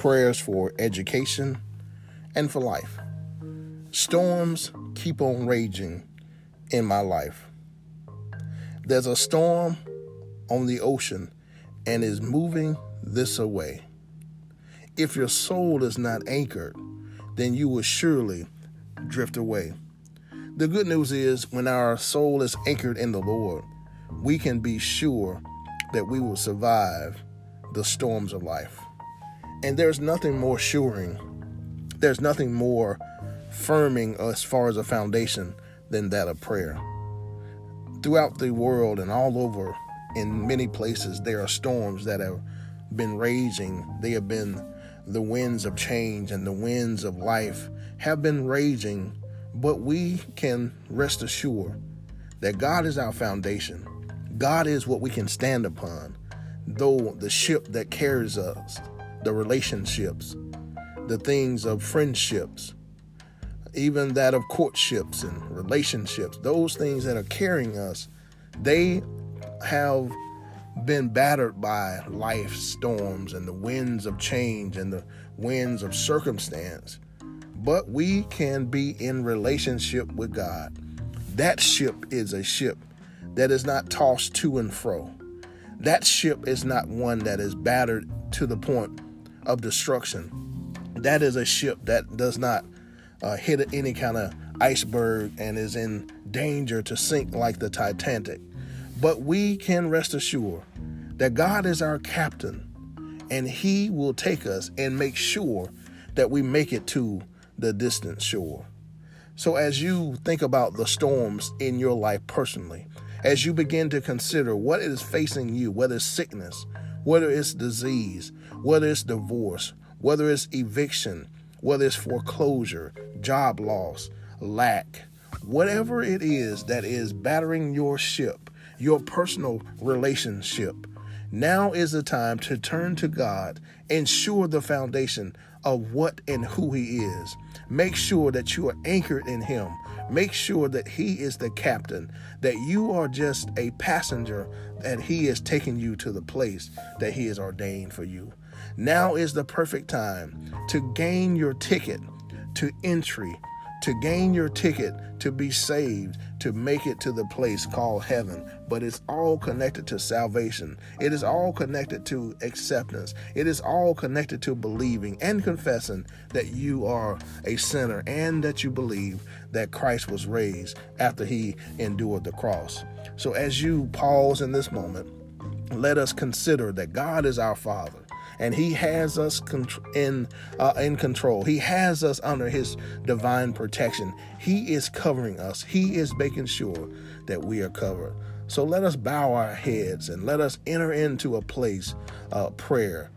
prayers for education and for life. Storms keep on raging in my life. There's a storm on the ocean and is moving this away. If your soul is not anchored, then you will surely drift away. The good news is when our soul is anchored in the Lord, we can be sure that we will survive the storms of life. And there's nothing more suring, there's nothing more firming as far as a foundation than that of prayer. Throughout the world and all over, in many places, there are storms that have been raging. They have been the winds of change and the winds of life have been raging, but we can rest assured that God is our foundation. God is what we can stand upon, though the ship that carries us, the relationships, the things of friendships, even that of courtships and relationships, those things that are carrying us, they have been battered by life storms and the winds of change and the winds of circumstance. But we can be in relationship with God. That ship is a ship that is not tossed to and fro. That ship is not one that is battered to the point of destruction. That is a ship that does not uh, hit any kind of iceberg and is in danger to sink like the Titanic. But we can rest assured that God is our captain and he will take us and make sure that we make it to the distant shore. So, as you think about the storms in your life personally, as you begin to consider what is facing you, whether it's sickness, whether it's disease, whether it's divorce, whether it's eviction, whether it's foreclosure, job loss, lack, whatever it is that is battering your ship, your personal relationship, now is the time to turn to God, ensure the foundation of what and who He is. Make sure that you are anchored in Him. Make sure that He is the captain, that you are just a passenger, that He is taking you to the place that He has ordained for you. Now is the perfect time to gain your ticket to entry to gain your ticket to be saved, to make it to the place called heaven. But it's all connected to salvation. It is all connected to acceptance. It is all connected to believing and confessing that you are a sinner and that you believe that Christ was raised after he endured the cross. So as you pause in this moment, let us consider that God is our Father and He has us in uh, in control. He has us under His divine protection. He is covering us. He is making sure that we are covered. So let us bow our heads and let us enter into a place of prayer.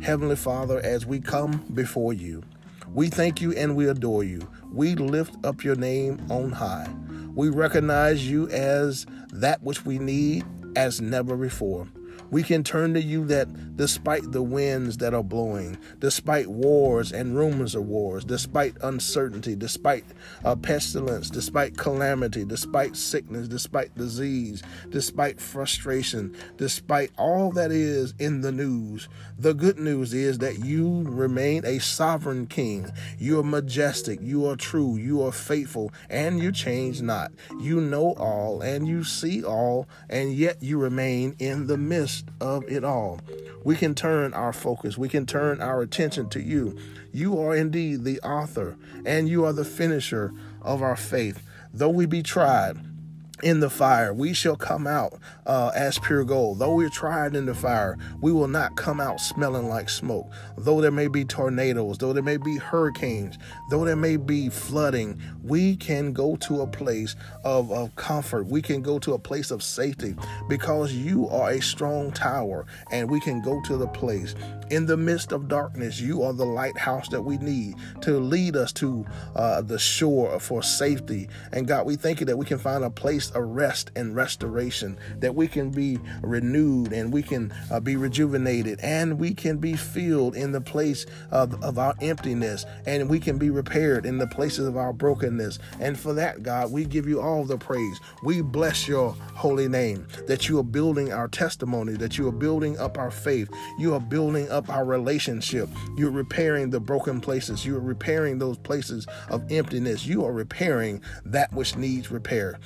Heavenly Father, as we come before you, we thank you and we adore you. We lift up your name on high. We recognize you as that which we need as never before. We can turn to you that despite the winds that are blowing, despite wars and rumors of wars, despite uncertainty, despite uh, pestilence, despite calamity, despite sickness, despite disease, despite frustration, despite all that is in the news, the good news is that you remain a sovereign king. You are majestic, you are true, you are faithful, and you change not. You know all and you see all, and yet you remain in the midst midst of it all. We can turn our focus, we can turn our attention to you. You are indeed the author and you are the finisher of our faith. Though we be tried, in the fire, we shall come out uh, as pure gold. Though we're tried in the fire, we will not come out smelling like smoke. Though there may be tornadoes, though there may be hurricanes, though there may be flooding, we can go to a place of, of comfort. We can go to a place of safety because you are a strong tower and we can go to the place. In the midst of darkness, you are the lighthouse that we need to lead us to uh, the shore for safety. And God, we thank you that we can find a place place of rest and restoration, that we can be renewed and we can uh, be rejuvenated and we can be filled in the place of, of our emptiness and we can be repaired in the places of our brokenness. And for that, God, we give you all the praise. We bless your holy name that you are building our testimony, that you are building up our faith, you are building up our relationship, you're repairing the broken places, you are repairing those places of emptiness, you are repairing that which needs repair.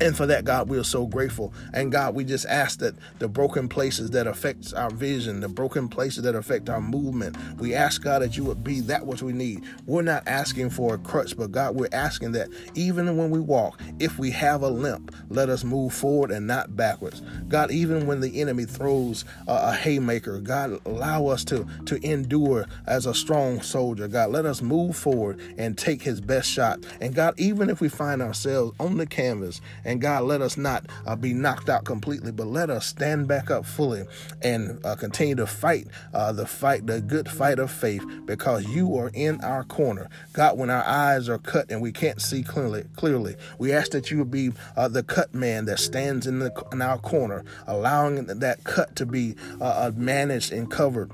And for that, God, we are so grateful. And God, we just ask that the broken places that affects our vision, the broken places that affect our movement, we ask God that you would be that which we need. We're not asking for a crutch, but God, we're asking that even when we walk, if we have a limp, let us move forward and not backwards. God, even when the enemy throws a, a haymaker, God, allow us to to endure as a strong soldier. God, let us move forward and take his best shot. And God, even if we find ourselves on the canvas and God, let us not uh, be knocked out completely, but let us stand back up fully and uh, continue to fight uh, the fight, the good fight of faith, because you are in our corner. God, when our eyes are cut and we can't see clearly, clearly, we ask that you would be uh, the cut man that stands in the in our corner, allowing that cut to be uh, uh, managed and covered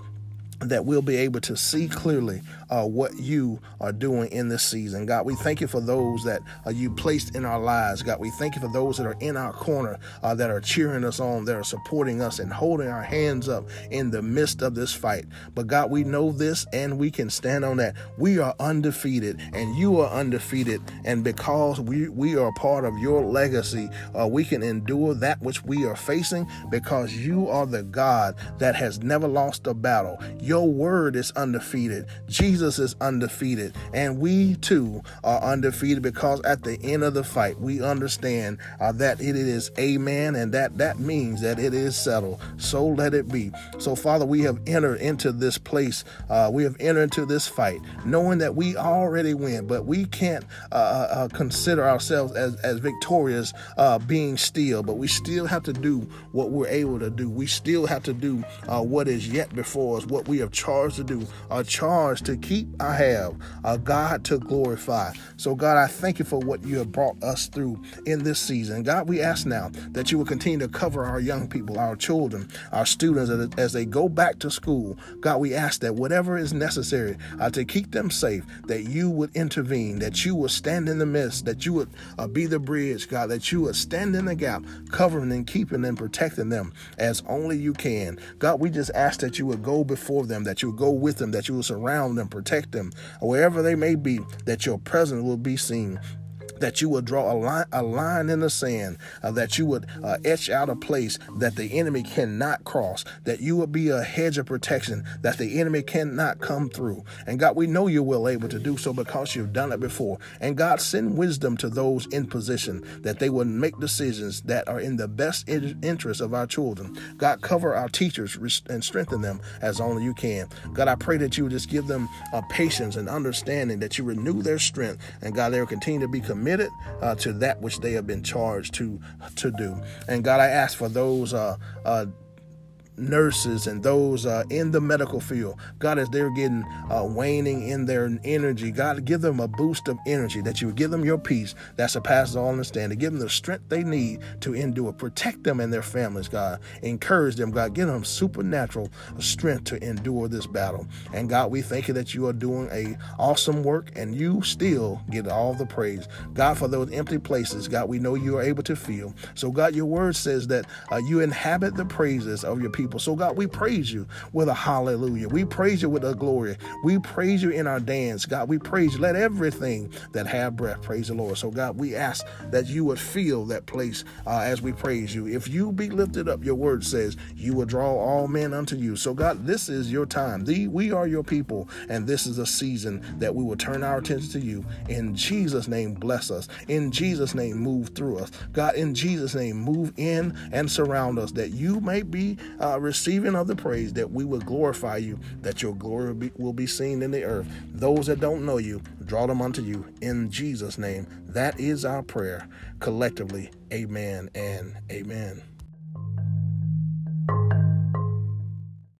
that we'll be able to see clearly uh, what you are doing in this season. God, we thank you for those that uh, you placed in our lives. God, we thank you for those that are in our corner uh, that are cheering us on, that are supporting us and holding our hands up in the midst of this fight. But God, we know this and we can stand on that. We are undefeated and you are undefeated. And because we, we are part of your legacy, uh, we can endure that which we are facing because you are the God that has never lost a battle. Your word is undefeated. Jesus is undefeated. And we too are undefeated because at the end of the fight, we understand uh, that it is amen and that that means that it is settled. So let it be. So, Father, we have entered into this place. Uh, we have entered into this fight knowing that we already win, but we can't uh, uh, uh consider ourselves as, as victorious uh, being still, but we still have to do what we're able to do. We still have to do what is yet before us, what we have charged to do, are charged to keep, I have a God to glorify. So, God, I thank you for what you have brought us through in this season. God, we ask now that you will continue to cover our young people, our children, our students as they go back to school. God, we ask that whatever is necessary uh, to keep them safe, that you would intervene, that you would stand in the midst, that you would uh, be the bridge, God, that you would stand in the gap, covering and keeping and protecting them as only you can. God, we just ask that you would go before them, that you would go with them, that you would surround them, protect them, or wherever they may be, that your presence will be seen that you would draw a line, a line in the sand, uh, that you would uh, etch out a place that the enemy cannot cross, that you would be a hedge of protection that the enemy cannot come through. And God, we know you're well able to do so because you've done it before. And God, send wisdom to those in position that they would make decisions that are in the best interest of our children. God, cover our teachers and strengthen them as only you can. God, I pray that you would just give them uh, patience and understanding, that you renew their strength, and God, they will continue to be committed committed uh, to that which they have been charged to to do. And God, I ask for those uh, uh, nurses and those uh, in the medical field. God, as they're getting uh, waning in their energy, God, give them a boost of energy that you would give them your peace that surpasses all understanding. Give them the strength they need to endure. Protect them and their families, God. Encourage them, God. Give them supernatural strength to endure this battle. And God, we thank you that you are doing a awesome work and you still get all the praise. God, for those empty places, God, we know you are able to fill. So, God, your word says that uh, you inhabit the praises of your people people. So, God, we praise you with a hallelujah. We praise you with a glory. We praise you in our dance. God, we praise you. Let everything that have breath praise the Lord. So, God, we ask that you would feel that place uh, as we praise you. If you be lifted up, your word says you will draw all men unto you. So, God, this is your time. The, we are your people, and this is a season that we will turn our attention to you. In Jesus' name, bless us. In Jesus' name, move through us. God, in Jesus' name, move in and surround us that you may be uh, uh, receiving of the praise, that we will glorify you, that your glory be, will be seen in the earth. Those that don't know you, draw them unto you in Jesus' name. That is our prayer collectively. Amen and amen.